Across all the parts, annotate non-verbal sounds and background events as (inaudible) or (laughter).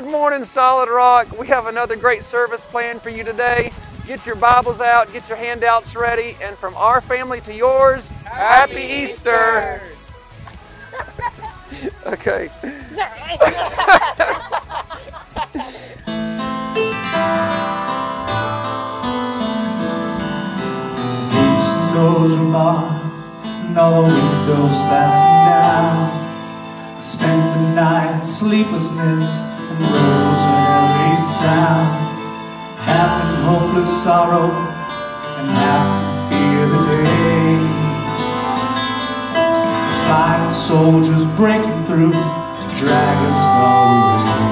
good morning, Solid Rock. We have another great service planned for you today. Get your Bibles out, get your handouts ready, and from our family to yours, Happy, Happy Easter. Easter. (laughs) okay. are and all the windows fastened down. I spent the night in sleeplessness every sound. Half in hopeless sorrow and half in fear the day. Find soldiers breaking through to drag us all away.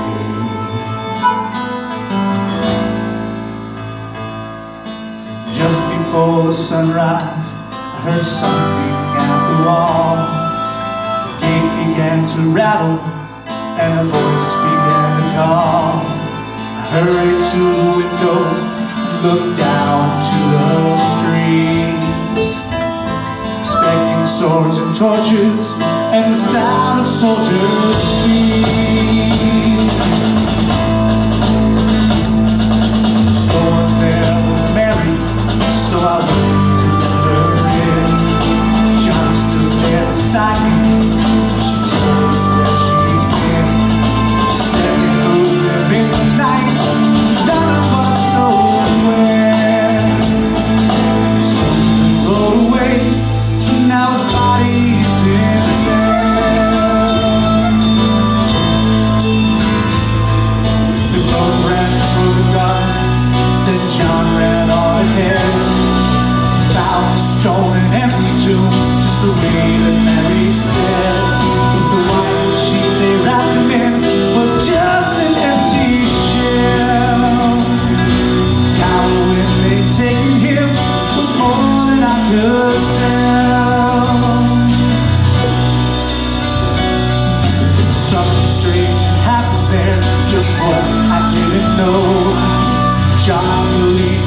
Just before the sunrise, I heard something at the wall. The gate began to rattle, and a voice began to call. I hurried to the window, looked down to the street, expecting swords and torches, and the sound of soldiers' feet. Was going there so I went to. John stood there beside me.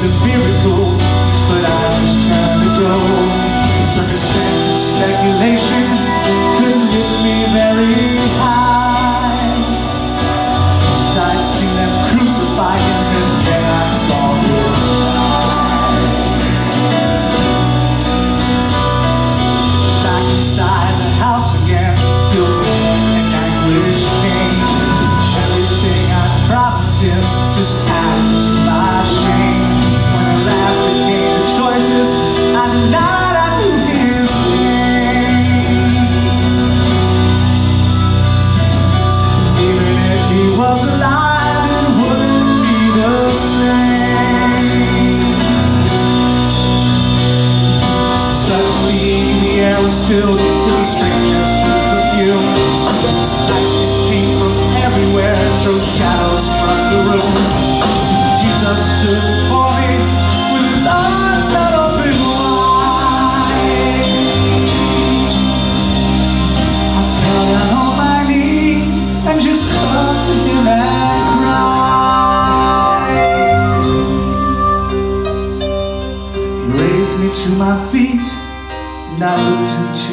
A miracle, but I just turned to go. Speculation couldn't lift me very I'd seen them crucify him, and then I saw back inside the house again. Guilt and anguish came. Everything I promised him just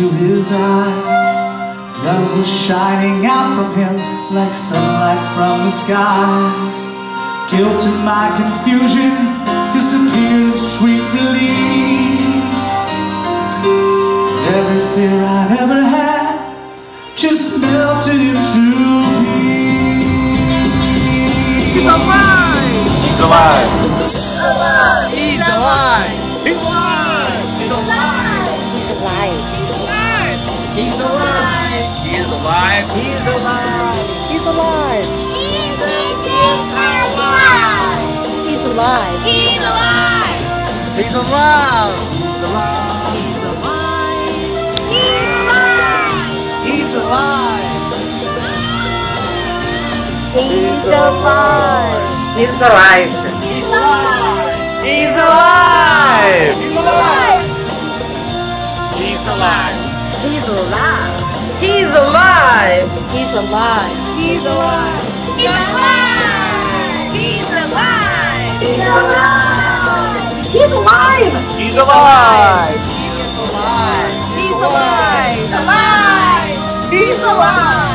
looked into his eyes. Love was shining out from him like sunlight from the skies. Guilt and my confusion disappeared in sweet release. Every fear I'd ever had just melted into peace. He's alive! He's alive. He's alive! He's alive. He's alive! He's alive. He's alive! He's alive. He's alive! He's alive. He's alive! He's alive. He's alive! He's alive. He's alive! He's alive. He's alive! He's alive! He's alive! He's alive! He's alive! He's alive. He's alive! He's alive! Alive! He's alive! He's alive! He's alive.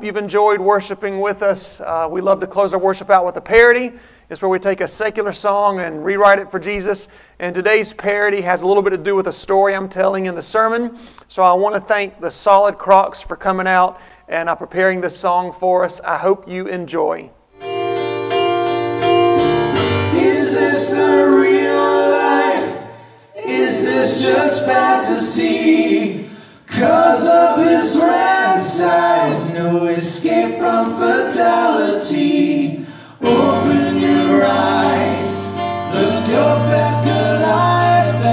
hope you've enjoyed worshiping with us. Uh, we love to close our worship out with a parody. It's where we take a secular song and rewrite it for Jesus. And today's parody has a little bit to do with a story I'm telling in the sermon. So I want to thank the Solid Crocs for coming out and uh, preparing this song for us. I hope you enjoy. Is this the real life? Is this just fantasy? Because of his red size, no escape from fatality. Open your eyes, look up at the life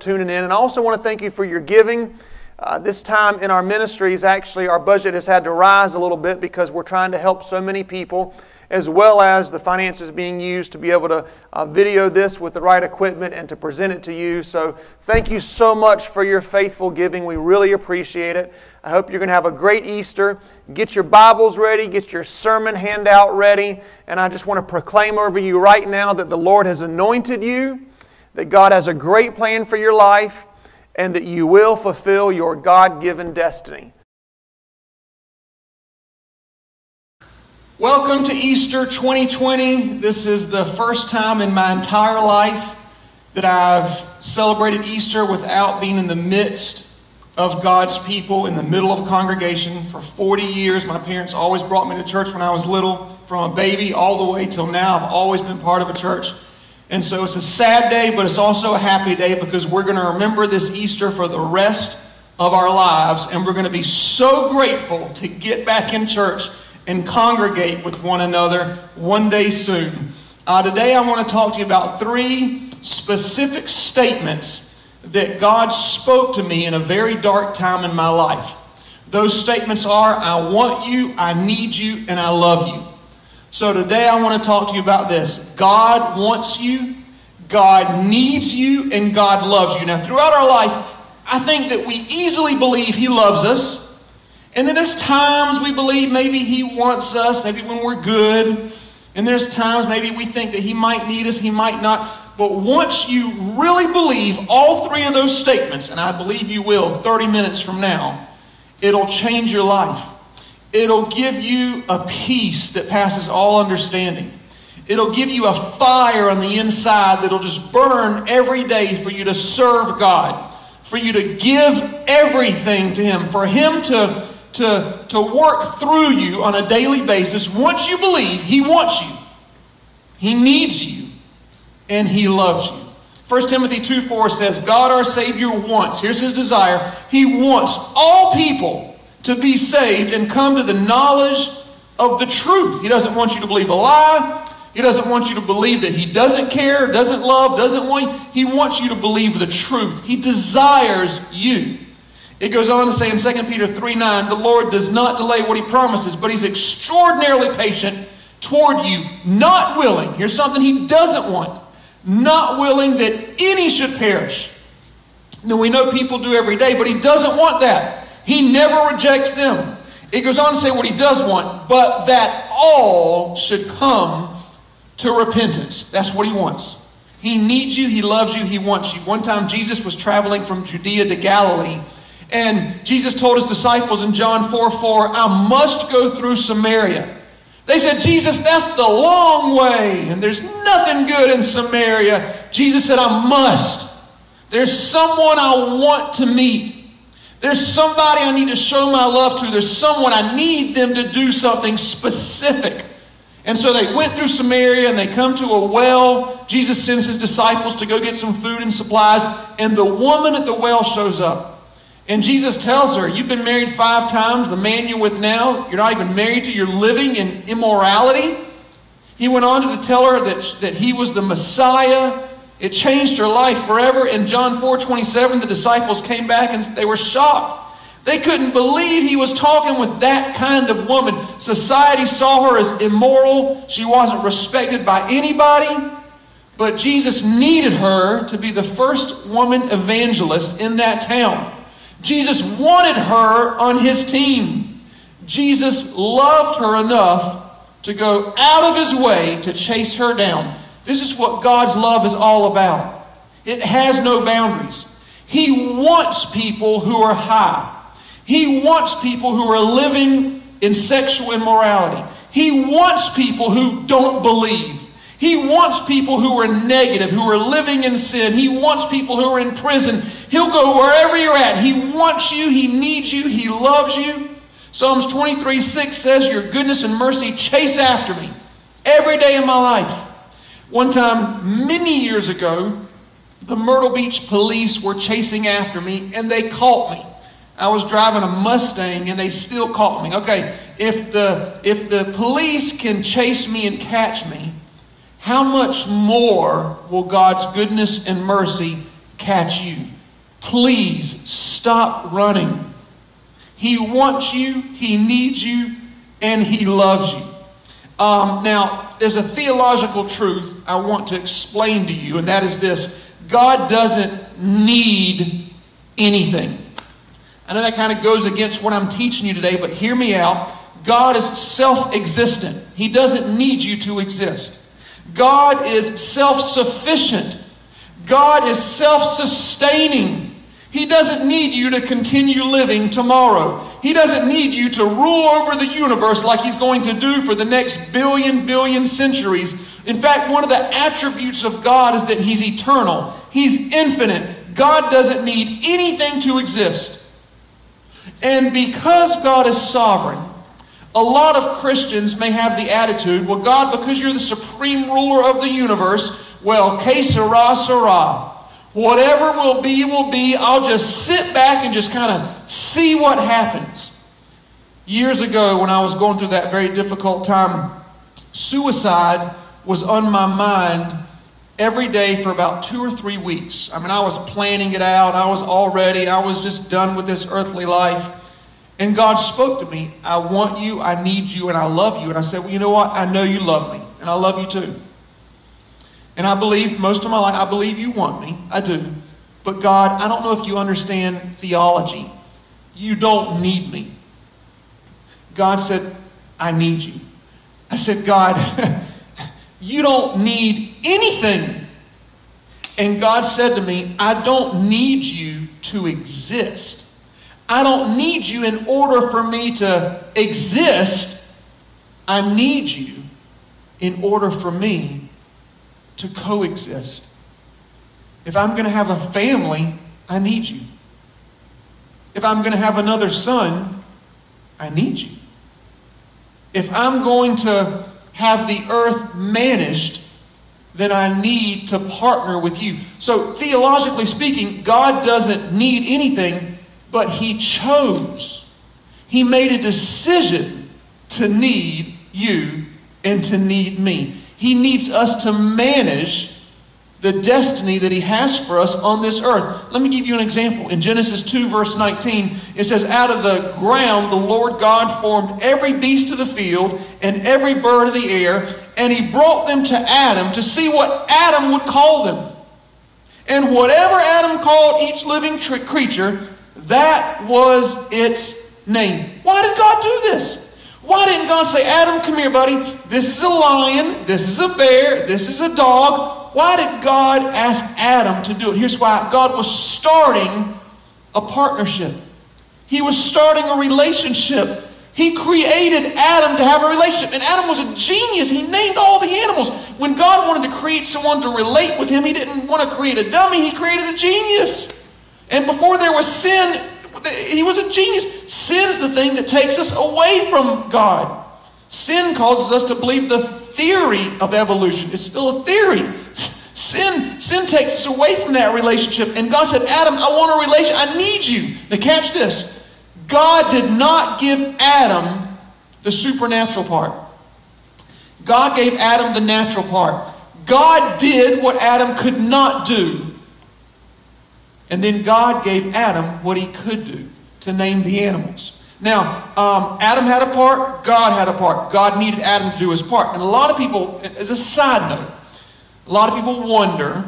tuning in. And I also want to thank you for your giving. Uh, this time in our ministries, actually, our budget has had to rise a little bit because we're trying to help so many people, as well as the finances being used to be able to uh, video this with the right equipment and to present it to you. So, thank you so much for your faithful giving. We really appreciate it. I hope you're going to have a great Easter. Get your Bibles ready, get your sermon handout ready. And I just want to proclaim over you right now that the Lord has anointed you, that God has a great plan for your life and that you will fulfill your God given destiny. Welcome to Easter 2020. This is the first time in my entire life that I've celebrated Easter without being in the midst of God's people, in the middle of a congregation. For 40 years, my parents always brought me to church when I was little, from a baby all the way till now. I've always been part of a church. And so it's a sad day, but it's also a happy day because we're going to remember this Easter for the rest of our lives. And we're going to be so grateful to get back in church and congregate with one another one day soon. Uh, today, I want to talk to you about three specific statements that God spoke to me in a very dark time in my life. Those statements are I want you, I need you, and I love you. So today I want to talk to you about this. God wants you, God needs you, and God loves you. Now, throughout our life, I think that we easily believe He loves us. And then there's times we believe maybe He wants us, maybe when we're good. And there's times maybe we think that He might need us, He might not. But once you really believe all three of those statements, and I believe you will 30 minutes from now, it'll change your life. It'll give you a peace that passes all understanding. It'll give you a fire on the inside that'll just burn every day for you to serve God, for you to give everything to Him, for Him to, to, to work through you on a daily basis. Once you believe He wants you, He needs you, and He loves you. 1 Timothy 2 4 says, God our Savior wants, here's His desire, He wants all people to be saved and come to the knowledge of the truth. He doesn't want you to believe a lie. He doesn't want you to believe that he doesn't care, doesn't love, doesn't want you. He wants you to believe the truth. He desires you. It goes on to say in 2 Peter 3 9, the Lord does not delay what he promises, but he's extraordinarily patient toward you, not willing. Here's something he doesn't want not willing that any should perish. Now we know people do every day, but he doesn't want that. He never rejects them. It goes on to say what he does want, but that all should come to repentance. That's what he wants. He needs you, he loves you, he wants you. One time Jesus was traveling from Judea to Galilee, and Jesus told his disciples in John 4 4, I must go through Samaria. They said, Jesus, that's the long way, and there's nothing good in Samaria. Jesus said, I must. There's someone I want to meet. There's somebody I need to show my love to. There's someone I need them to do something specific. And so they went through Samaria and they come to a well. Jesus sends his disciples to go get some food and supplies. And the woman at the well shows up. And Jesus tells her, You've been married five times. The man you're with now, you're not even married to, you're living in immorality. He went on to tell her that, that he was the Messiah it changed her life forever. In John 4 27, the disciples came back and they were shocked. They couldn't believe he was talking with that kind of woman. Society saw her as immoral. She wasn't respected by anybody. But Jesus needed her to be the first woman evangelist in that town. Jesus wanted her on his team. Jesus loved her enough to go out of his way to chase her down. This is what God's love is all about. It has no boundaries. He wants people who are high. He wants people who are living in sexual immorality. He wants people who don't believe. He wants people who are negative, who are living in sin. He wants people who are in prison. He'll go wherever you're at. He wants you. He needs you. He loves you. Psalms 23 6 says, Your goodness and mercy chase after me every day of my life. One time, many years ago, the Myrtle Beach police were chasing after me and they caught me. I was driving a Mustang and they still caught me. Okay, if the, if the police can chase me and catch me, how much more will God's goodness and mercy catch you. Please stop running. He wants you, He needs you, and He loves you. Um, now, there's a theological truth I want to explain to you, and that is this God doesn't need anything. I know that kind of goes against what I'm teaching you today, but hear me out. God is self existent, He doesn't need you to exist. God is self sufficient, God is self sustaining. He doesn't need you to continue living tomorrow. He doesn't need you to rule over the universe like He's going to do for the next billion, billion centuries. In fact, one of the attributes of God is that He's eternal, He's infinite. God doesn't need anything to exist. And because God is sovereign, a lot of Christians may have the attitude, well, God, because you're the supreme ruler of the universe, well, que sera, sera. Whatever will be, will be. I'll just sit back and just kind of see what happens. Years ago, when I was going through that very difficult time, suicide was on my mind every day for about two or three weeks. I mean, I was planning it out, I was all ready, I was just done with this earthly life. And God spoke to me, I want you, I need you, and I love you. And I said, Well, you know what? I know you love me, and I love you too. And I believe most of my life, I believe you want me. I do. But God, I don't know if you understand theology. You don't need me. God said, I need you. I said, God, (laughs) you don't need anything. And God said to me, I don't need you to exist. I don't need you in order for me to exist. I need you in order for me to coexist. If I'm going to have a family, I need you. If I'm going to have another son, I need you. If I'm going to have the earth managed, then I need to partner with you. So, theologically speaking, God doesn't need anything, but He chose. He made a decision to need you and to need me. He needs us to manage the destiny that He has for us on this earth. Let me give you an example. In Genesis 2, verse 19, it says, Out of the ground the Lord God formed every beast of the field and every bird of the air, and He brought them to Adam to see what Adam would call them. And whatever Adam called each living creature, that was its name. Why did God do this? Why didn't God say, Adam, come here, buddy? This is a lion, this is a bear, this is a dog. Why did God ask Adam to do it? Here's why God was starting a partnership, He was starting a relationship. He created Adam to have a relationship. And Adam was a genius. He named all the animals. When God wanted to create someone to relate with him, he didn't want to create a dummy, he created a genius. And before there was sin, he was a genius. Sin's the thing that takes us away from God. Sin causes us to believe the theory of evolution. It's still a theory. Sin, sin takes us away from that relationship. And God said, Adam, I want a relation. I need you. Now catch this. God did not give Adam the supernatural part. God gave Adam the natural part. God did what Adam could not do. And then God gave Adam what he could do to name the animals. Now, um, Adam had a part, God had a part. God needed Adam to do his part. And a lot of people, as a side note, a lot of people wonder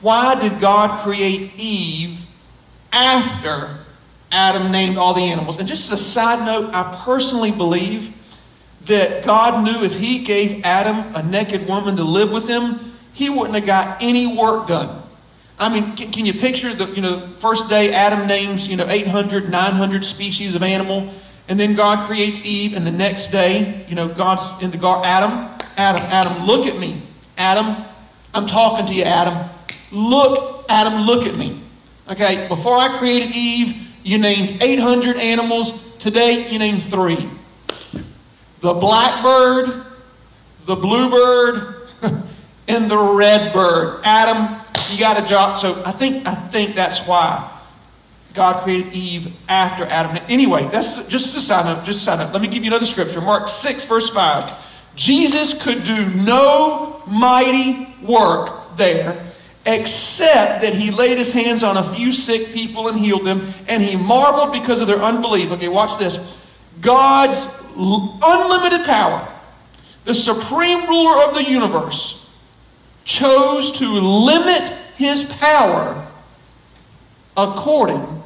why did God create Eve after Adam named all the animals? And just as a side note, I personally believe that God knew if he gave Adam a naked woman to live with him, he wouldn't have got any work done. I mean, can, can, you picture the, you know, first day Adam names, you know, 800, 900 species of animal, and then God creates Eve, and the next day, you know, God's in the garden, Adam, Adam, Adam, look at me. Adam, I'm talking to you, Adam. Look, Adam, look at me. Okay, before I created Eve, you named 800 animals. Today, you named three. The blackbird, the bluebird, (laughs) and the redbird. Adam, you got a job. So I think, I think that's why God created Eve after Adam. Anyway, that's just a side note, just a side note. Let me give you another scripture. Mark 6, verse 5. Jesus could do no mighty work there except that he laid his hands on a few sick people and healed them, and he marveled because of their unbelief. Okay, watch this. God's unlimited power, the supreme ruler of the universe, chose to limit his power according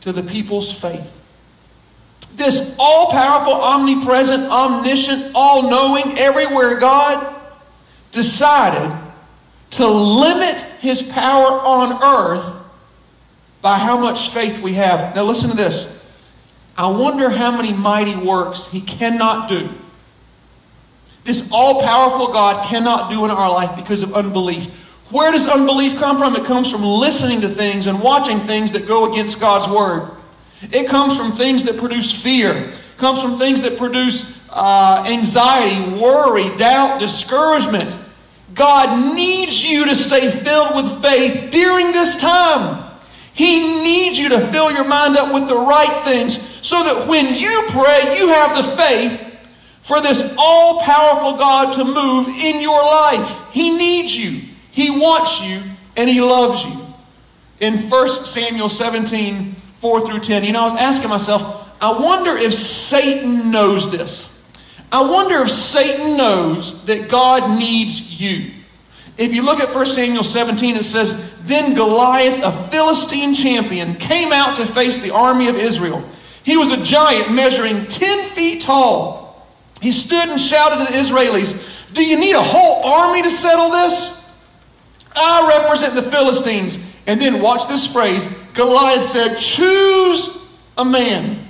to the people's faith. This all powerful, omnipresent, omniscient, all knowing, everywhere God decided to limit his power on earth by how much faith we have. Now, listen to this. I wonder how many mighty works he cannot do. This all powerful God cannot do in our life because of unbelief. Where does unbelief come from? It comes from listening to things and watching things that go against God's word. It comes from things that produce fear. It comes from things that produce uh, anxiety, worry, doubt, discouragement. God needs you to stay filled with faith during this time. He needs you to fill your mind up with the right things so that when you pray, you have the faith for this all powerful God to move in your life. He needs you, He wants you, and He loves you. In 1 Samuel 17, 4 through 10, you know, I was asking myself, I wonder if Satan knows this. I wonder if Satan knows that God needs you. If you look at 1 Samuel 17, it says, Then Goliath, a Philistine champion, came out to face the army of Israel. He was a giant measuring 10 feet tall. He stood and shouted to the Israelis, Do you need a whole army to settle this? I represent the Philistines. And then watch this phrase Goliath said, Choose a man.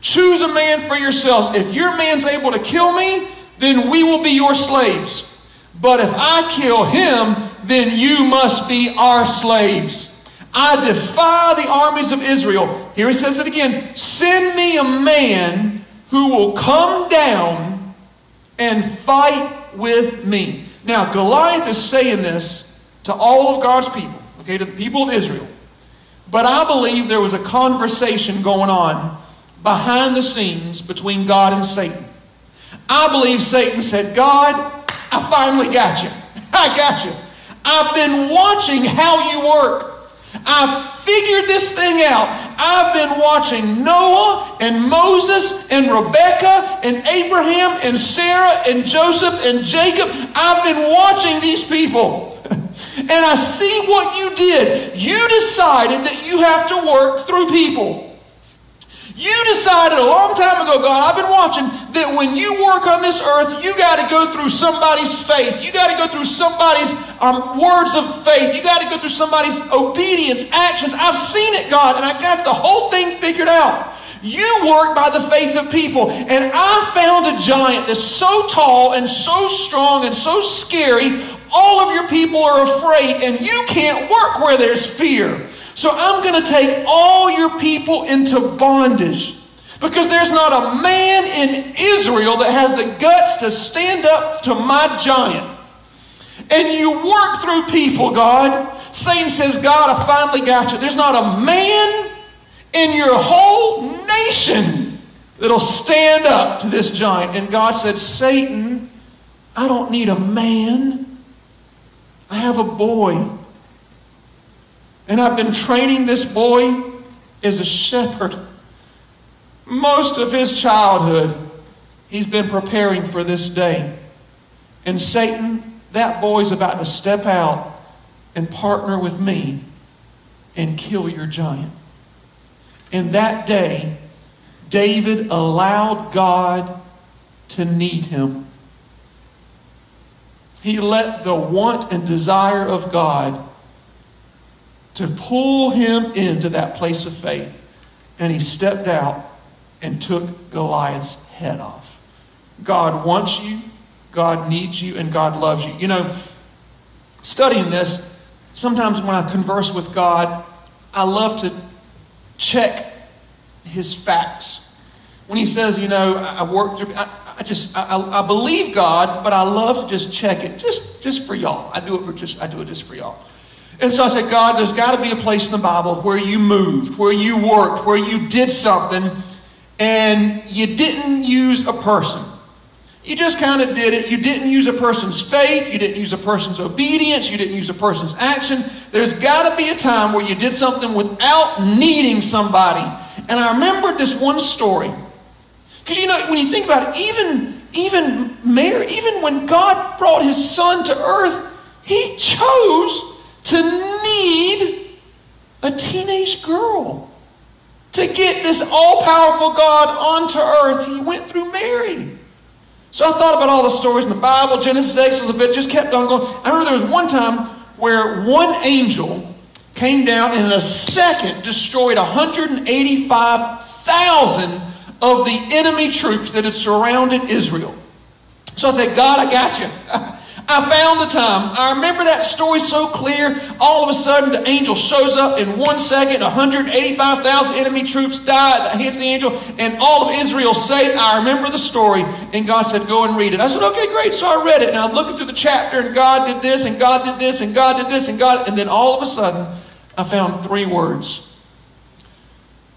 Choose a man for yourselves. If your man's able to kill me, then we will be your slaves. But if I kill him, then you must be our slaves. I defy the armies of Israel. Here he says it again Send me a man who will come down and fight with me. Now, Goliath is saying this to all of God's people, okay, to the people of Israel. But I believe there was a conversation going on behind the scenes between God and Satan. I believe Satan said, God, I finally got you. (laughs) I got you. I've been watching how you work. I figured this thing out. I've been watching Noah and Moses and Rebecca and Abraham and Sarah and Joseph and Jacob. I've been watching these people. (laughs) and I see what you did. You decided that you have to work through people. You decided a long time ago, God, I've been watching, that when you work on this earth, you got to go through somebody's faith. You got to go through somebody's um, words of faith. You got to go through somebody's obedience, actions. I've seen it, God, and I got the whole thing figured out. You work by the faith of people. And I found a giant that's so tall and so strong and so scary, all of your people are afraid, and you can't work where there's fear. So I'm going to take all your people into bondage. Because there's not a man in Israel that has the guts to stand up to my giant. And you work through people, God. Satan says, God, I finally got you. There's not a man in your whole nation that'll stand up to this giant. And God said, Satan, I don't need a man. I have a boy. And I've been training this boy as a shepherd. Most of his childhood, he's been preparing for this day. And Satan, that boy's about to step out and partner with me and kill your giant. And that day, David allowed God to need him. He let the want and desire of God to pull him into that place of faith. And he stepped out and took Goliath's head off. God wants you, God needs you, and God loves you. You know, studying this, sometimes when I converse with God, I love to check his facts. When he says, you know, I work through, I, I just, I, I believe God, but I love to just check it, just, just for y'all. I do it for just, I do it just for y'all. And so I said, God, there's got to be a place in the Bible where you moved, where you worked, where you did something, and you didn't use a person. You just kind of did it. You didn't use a person's faith. You didn't use a person's obedience. You didn't use a person's action. There's got to be a time where you did something without needing somebody. And I remembered this one story. Because you know, when you think about it, even, even Mary, even when God brought his son to earth, he chose to need a teenage girl. To get this all powerful God onto earth, he went through Mary. So I thought about all the stories in the Bible, Genesis, Exodus, Leviticus, just kept on going. I remember there was one time where one angel came down and in a second destroyed 185,000 of the enemy troops that had surrounded Israel. So I said, God, I got you. (laughs) I found the time. I remember that story so clear. All of a sudden, the angel shows up in one second. 185,000 enemy troops die at the hands of the angel, and all of Israel saved. I remember the story, and God said, Go and read it. I said, Okay, great. So I read it, and I'm looking through the chapter, and God did this, and God did this, and God did this, and God. And then all of a sudden, I found three words.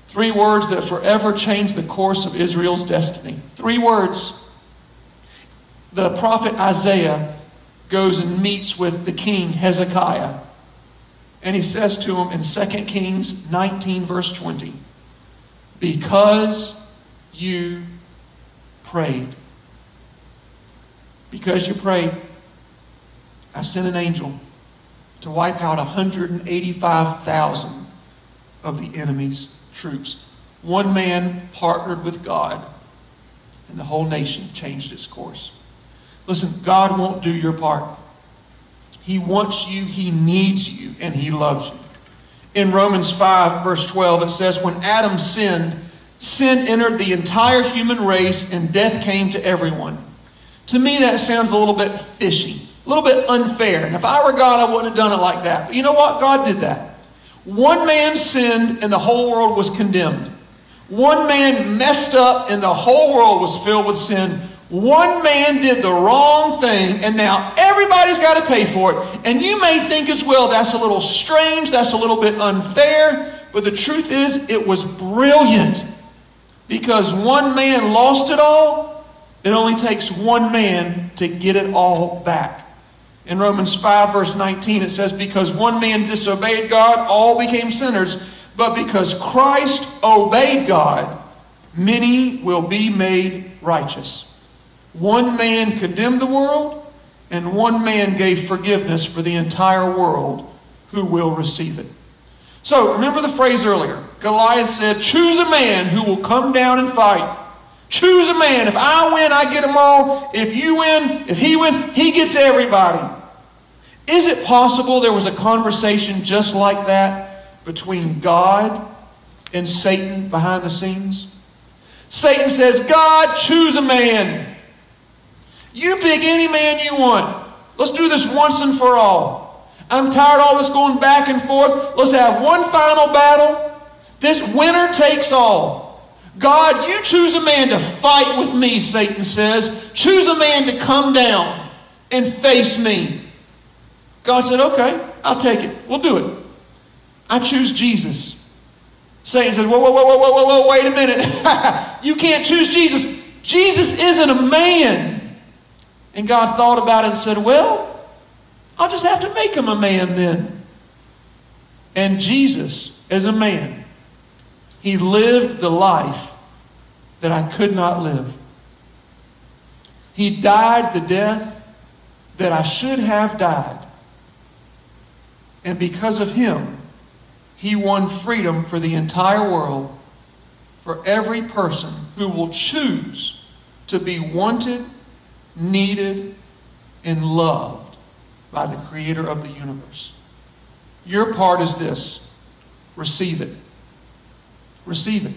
Three words that forever changed the course of Israel's destiny. Three words. The prophet Isaiah goes and meets with the king Hezekiah. And he says to him in 2 Kings 19, verse 20, Because you prayed. Because you prayed, I sent an angel to wipe out 185,000 of the enemy's troops. One man partnered with God, and the whole nation changed its course. Listen, God won't do your part. He wants you, He needs you, and He loves you. In Romans 5, verse 12, it says, When Adam sinned, sin entered the entire human race, and death came to everyone. To me, that sounds a little bit fishy, a little bit unfair. And if I were God, I wouldn't have done it like that. But you know what? God did that. One man sinned, and the whole world was condemned. One man messed up, and the whole world was filled with sin. One man did the wrong thing, and now everybody's got to pay for it. And you may think as well, that's a little strange, that's a little bit unfair, but the truth is, it was brilliant. Because one man lost it all, it only takes one man to get it all back. In Romans 5, verse 19, it says, Because one man disobeyed God, all became sinners. But because Christ obeyed God, many will be made righteous. One man condemned the world, and one man gave forgiveness for the entire world who will receive it. So remember the phrase earlier. Goliath said, Choose a man who will come down and fight. Choose a man. If I win, I get them all. If you win, if he wins, he gets everybody. Is it possible there was a conversation just like that between God and Satan behind the scenes? Satan says, God, choose a man. You pick any man you want. Let's do this once and for all. I'm tired of all this going back and forth. Let's have one final battle. This winner takes all. God, you choose a man to fight with me, Satan says. Choose a man to come down and face me. God said, okay, I'll take it. We'll do it. I choose Jesus. Satan says, whoa, whoa, whoa, whoa, whoa, whoa, whoa, wait a minute. (laughs) you can't choose Jesus. Jesus isn't a man. And God thought about it and said, Well, I'll just have to make him a man then. And Jesus, as a man, he lived the life that I could not live. He died the death that I should have died. And because of him, he won freedom for the entire world, for every person who will choose to be wanted needed, and loved by the creator of the universe. Your part is this receive it. Receive it.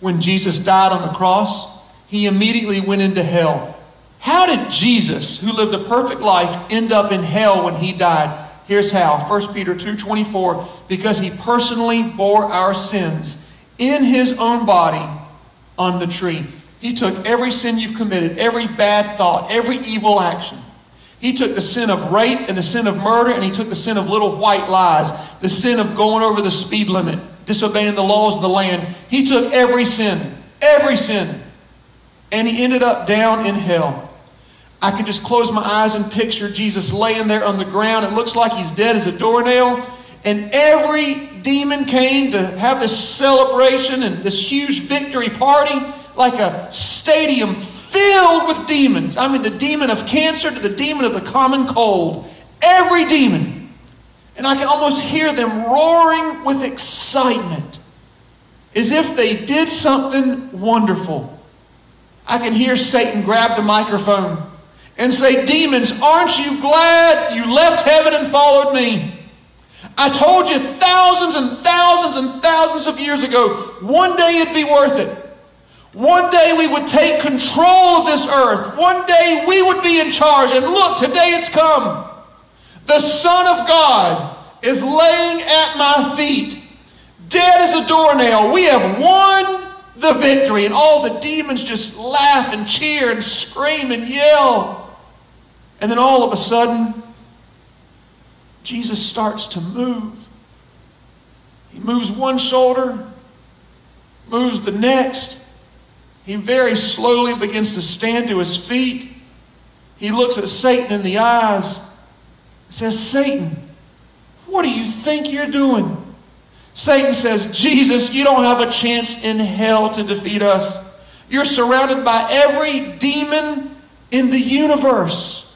When Jesus died on the cross, he immediately went into hell. How did Jesus, who lived a perfect life, end up in hell when he died? Here's how. 1 Peter 2:24 because he personally bore our sins in his own body on the tree. He took every sin you've committed, every bad thought, every evil action. He took the sin of rape and the sin of murder, and he took the sin of little white lies, the sin of going over the speed limit, disobeying the laws of the land. He took every sin, every sin. and he ended up down in hell. I can just close my eyes and picture Jesus laying there on the ground. It looks like he's dead as a doornail. And every demon came to have this celebration and this huge victory party, like a stadium filled with demons. I mean, the demon of cancer to the demon of the common cold. Every demon. And I can almost hear them roaring with excitement as if they did something wonderful. I can hear Satan grab the microphone and say, Demons, aren't you glad you left heaven and followed me? I told you thousands and thousands and thousands of years ago, one day it'd be worth it. One day we would take control of this earth. One day we would be in charge. And look, today it's come. The Son of God is laying at my feet, dead as a doornail. We have won the victory. And all the demons just laugh and cheer and scream and yell. And then all of a sudden, Jesus starts to move. He moves one shoulder, moves the next. He very slowly begins to stand to his feet. He looks at Satan in the eyes and says, Satan, what do you think you're doing? Satan says, Jesus, you don't have a chance in hell to defeat us. You're surrounded by every demon in the universe.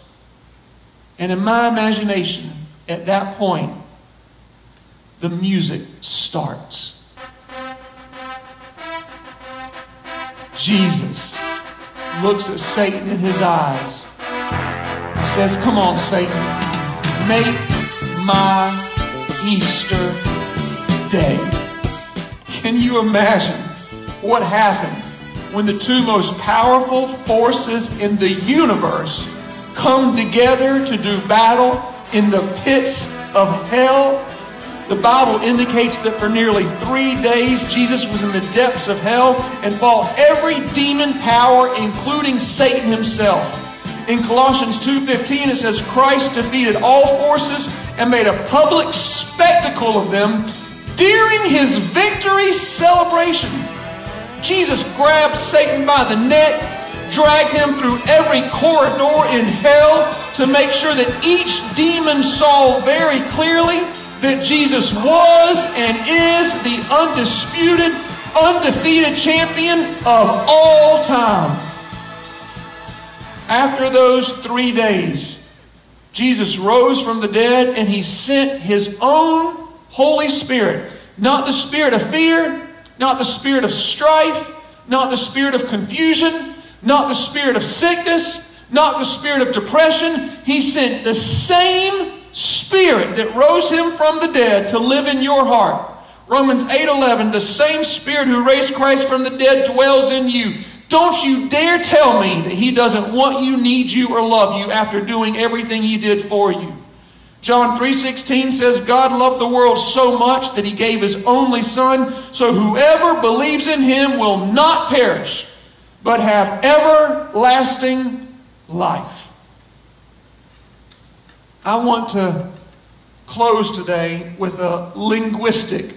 And in my imagination, at that point, the music starts. Jesus looks at Satan in his eyes. He says, Come on, Satan, make my Easter day. Can you imagine what happened when the two most powerful forces in the universe come together to do battle in the pits of hell. The Bible indicates that for nearly three days, Jesus was in the depths of hell and fought every demon power, including Satan himself. In Colossians 2.15, it says, Christ defeated all forces and made a public spectacle of them during his victory celebration. Jesus grabbed Satan by the neck dragged him through every corridor in hell to make sure that each demon saw very clearly that Jesus was and is the undisputed, undefeated champion of all time. After those three days, Jesus rose from the dead and he sent his own Holy Spirit. Not the spirit of fear, not the spirit of strife, not the spirit of confusion, not the spirit of sickness, not the spirit of depression. He sent the same spirit that rose him from the dead to live in your heart. Romans 8:11 the same spirit who raised Christ from the dead dwells in you. Don't you dare tell me that he doesn't want you, need you or love you after doing everything he did for you. John 3:16 says God loved the world so much that he gave his only son so whoever believes in him will not perish but have everlasting life. I want to close today with a linguistic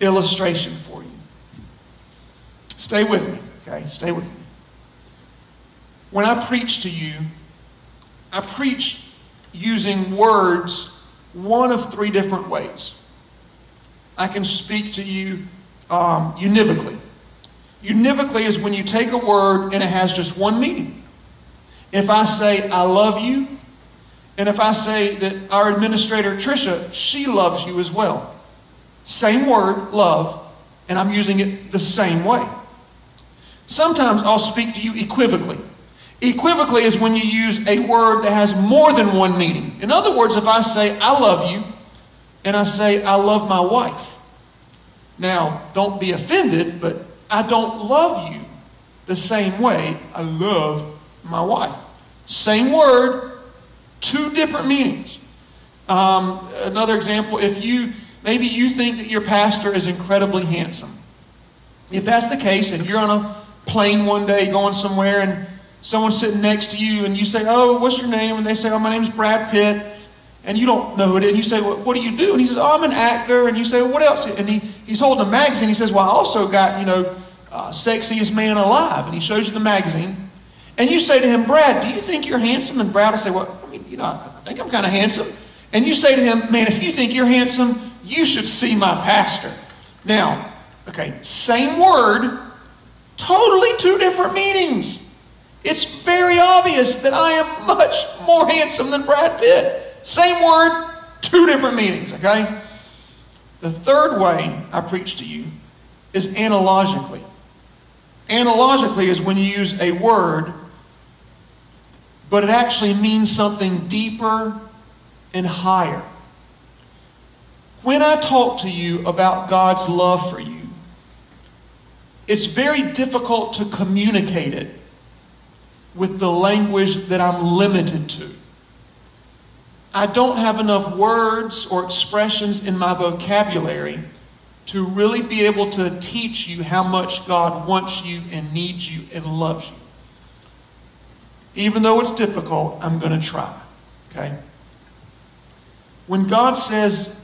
illustration for you. Stay with me, okay? Stay with me. When I preach to you, I preach using words one of three different ways. I can speak to you um, univocally. Univocally is when you take a word and it has just one meaning. If I say, I love you, and if I say that our administrator, Tricia, she loves you as well. Same word, love, and I'm using it the same way. Sometimes I'll speak to you equivocally. Equivocally is when you use a word that has more than one meaning. In other words, if I say, I love you, and I say, I love my wife. Now, don't be offended, but I don't love you the same way I love my wife. Same word, two different meanings. Um, another example, if you maybe you think that your pastor is incredibly handsome. If that's the case, and you're on a plane one day going somewhere and someone's sitting next to you and you say, Oh, what's your name? And they say, Oh, my name's Brad Pitt. And you don't know who it is. And you say, well, What do you do? And he says, Oh, I'm an actor. And you say, well, What else? And he, he's holding a magazine. He says, Well, I also got, you know, uh, sexiest man alive, and he shows you the magazine, and you say to him, Brad, do you think you're handsome? And Brad will say, Well, you know, I think I'm kind of handsome. And you say to him, Man, if you think you're handsome, you should see my pastor. Now, okay, same word, totally two different meanings. It's very obvious that I am much more handsome than Brad Pitt. Same word, two different meanings, okay? The third way I preach to you is analogically. Analogically is when you use a word, but it actually means something deeper and higher. When I talk to you about God's love for you, it's very difficult to communicate it with the language that I'm limited to. I don't have enough words or expressions in my vocabulary to really be able to teach you how much God wants you and needs you and loves you. Even though it's difficult, I'm going to try. Okay? When God says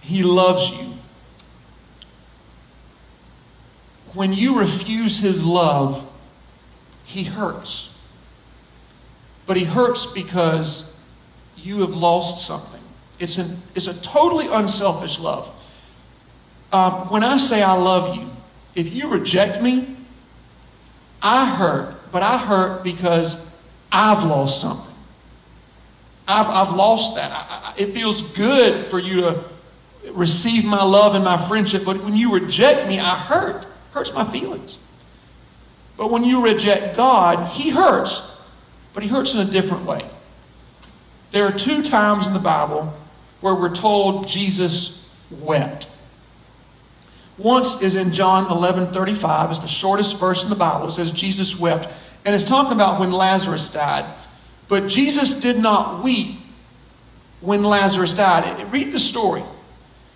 He loves you, when you refuse His love, He hurts. But He hurts because you have lost something. It's, an, it's a totally unselfish love. Um, when I say I love you, if you reject me, I hurt, but I hurt because I've lost something. I've, I've lost that. I, I, it feels good for you to receive my love and my friendship, but when you reject me, I hurt. Hurts my feelings. But when you reject God, He hurts, but He hurts in a different way. There are two times in the Bible where we're told Jesus wept. Once is in John 11 35. It's the shortest verse in the Bible. It says Jesus wept. And it's talking about when Lazarus died. But Jesus did not weep when Lazarus died. Read the story.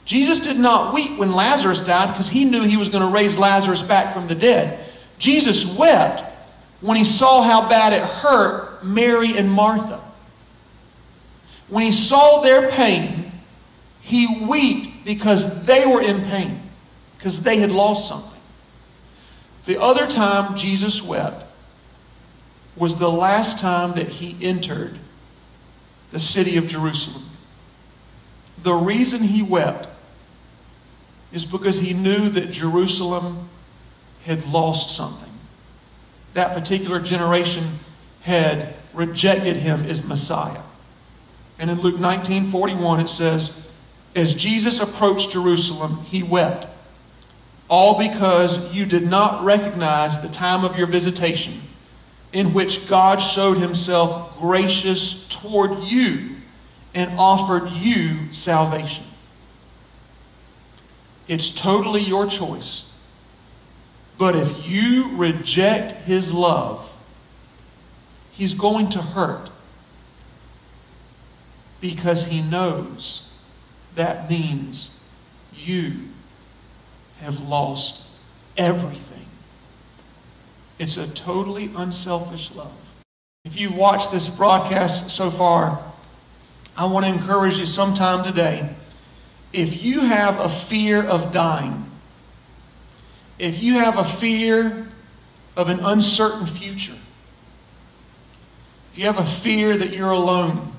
Jesus did not weep when Lazarus died because he knew he was going to raise Lazarus back from the dead. Jesus wept when he saw how bad it hurt Mary and Martha. When he saw their pain, he wept because they were in pain, because they had lost something. The other time Jesus wept was the last time that he entered the city of Jerusalem. The reason he wept is because he knew that Jerusalem had lost something. That particular generation had rejected him as Messiah. And in Luke 19 41, it says, As Jesus approached Jerusalem, he wept, all because you did not recognize the time of your visitation, in which God showed himself gracious toward you and offered you salvation. It's totally your choice. But if you reject his love, he's going to hurt because he knows that means you have lost everything. It's a totally unselfish love. If you've watched this broadcast so far, I want to encourage you sometime today. If you have a fear of dying, if you have a fear of an uncertain future, if you have a fear that you're alone,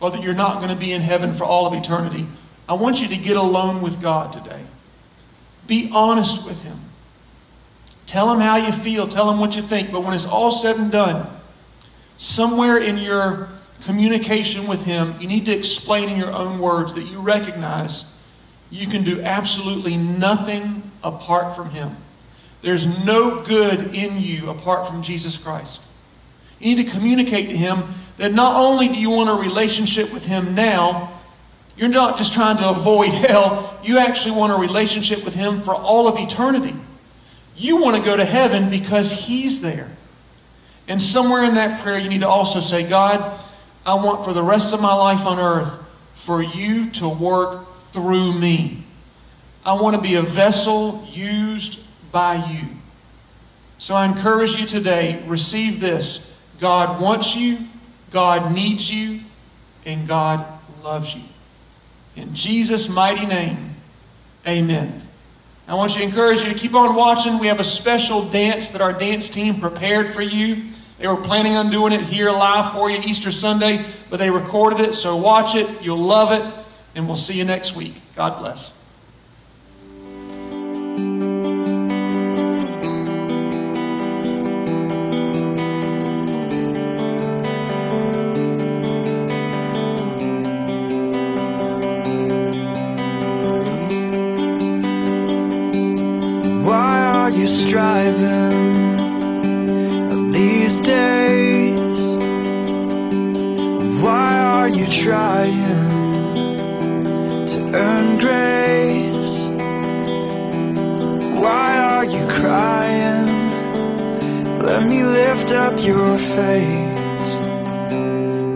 or that you're not going to be in heaven for all of eternity, I want you to get alone with God today. Be honest with Him. Tell Him how you feel, tell Him what you think. But when it's all said and done, somewhere in your communication with Him, you need to explain in your own words that you recognize you can do absolutely nothing apart from Him. There's no good in you apart from Jesus Christ. You need to communicate to Him that not only do you want a relationship with Him now, you're not just trying to avoid hell, you actually want a relationship with Him for all of eternity. You want to go to heaven because He's there. And somewhere in that prayer, you need to also say, God, I want for the rest of my life on earth for you to work through me. I want to be a vessel used by you. So I encourage you today, receive this. God wants you, God needs you, and God loves you. In Jesus' mighty name, amen. I want you to encourage you to keep on watching. We have a special dance that our dance team prepared for you. They were planning on doing it here live for you Easter Sunday, but they recorded it, so watch it. You'll love it, and we'll see you next week. God bless. Striving these days? Why are you trying to earn grace? Why are you crying? Let me lift up your face.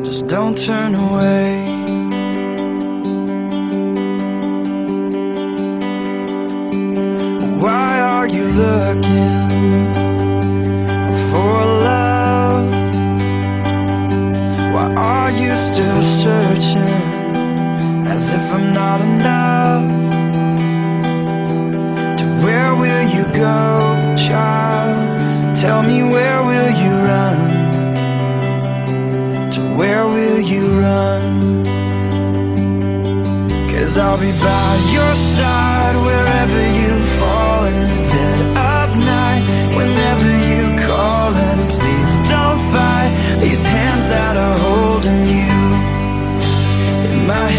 Just don't turn away. Looking for love? Why are you still searching as if I'm not enough? To where will you go, child? Tell me where will you run? To where will you run? Cause I'll be by your side wherever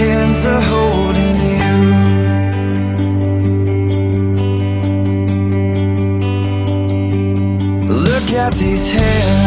hands are holding you. Look at these hands